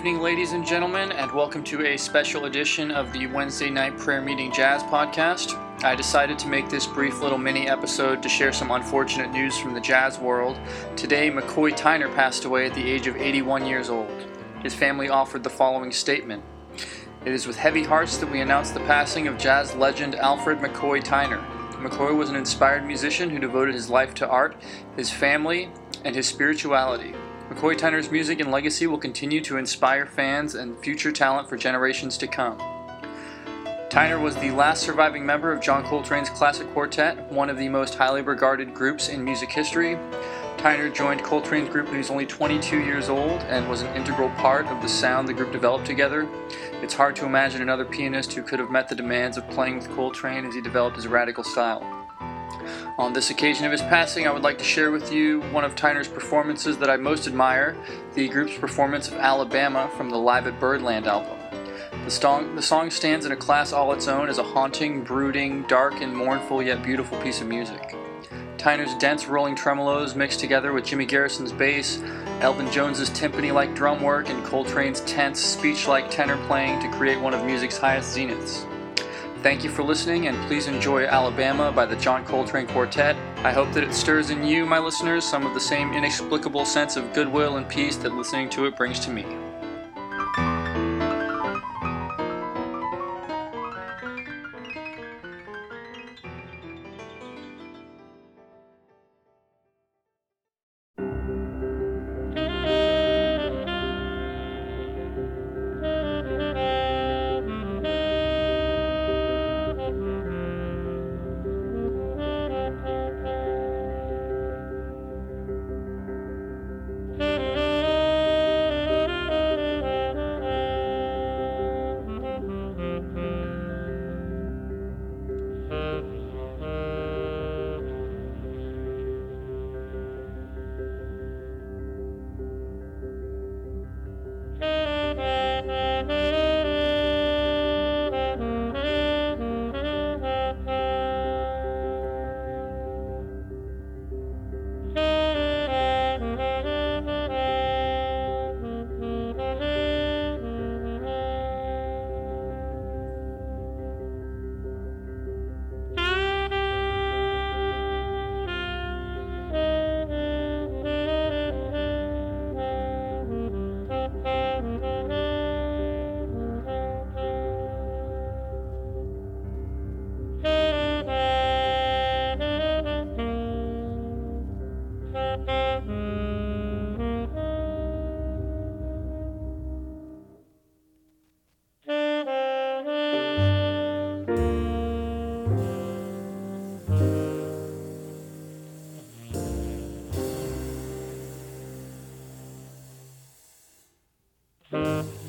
evening, ladies and gentlemen, and welcome to a special edition of the Wednesday Night Prayer Meeting Jazz podcast. I decided to make this brief little mini episode to share some unfortunate news from the jazz world. Today, McCoy Tyner passed away at the age of 81 years old. His family offered the following statement It is with heavy hearts that we announce the passing of jazz legend Alfred McCoy Tyner. McCoy was an inspired musician who devoted his life to art, his family, and his spirituality. McCoy Tyner's music and legacy will continue to inspire fans and future talent for generations to come. Tyner was the last surviving member of John Coltrane's classic quartet, one of the most highly regarded groups in music history. Tyner joined Coltrane's group when he was only 22 years old and was an integral part of the sound the group developed together. It's hard to imagine another pianist who could have met the demands of playing with Coltrane as he developed his radical style. On this occasion of his passing, I would like to share with you one of Tyner's performances that I most admire the group's performance of Alabama from the Live at Birdland album. The song, the song stands in a class all its own as a haunting, brooding, dark, and mournful yet beautiful piece of music. Tyner's dense rolling tremolos mixed together with Jimmy Garrison's bass, Elvin Jones's timpani like drum work, and Coltrane's tense, speech like tenor playing to create one of music's highest zeniths. Thank you for listening, and please enjoy Alabama by the John Coltrane Quartet. I hope that it stirs in you, my listeners, some of the same inexplicable sense of goodwill and peace that listening to it brings to me. Música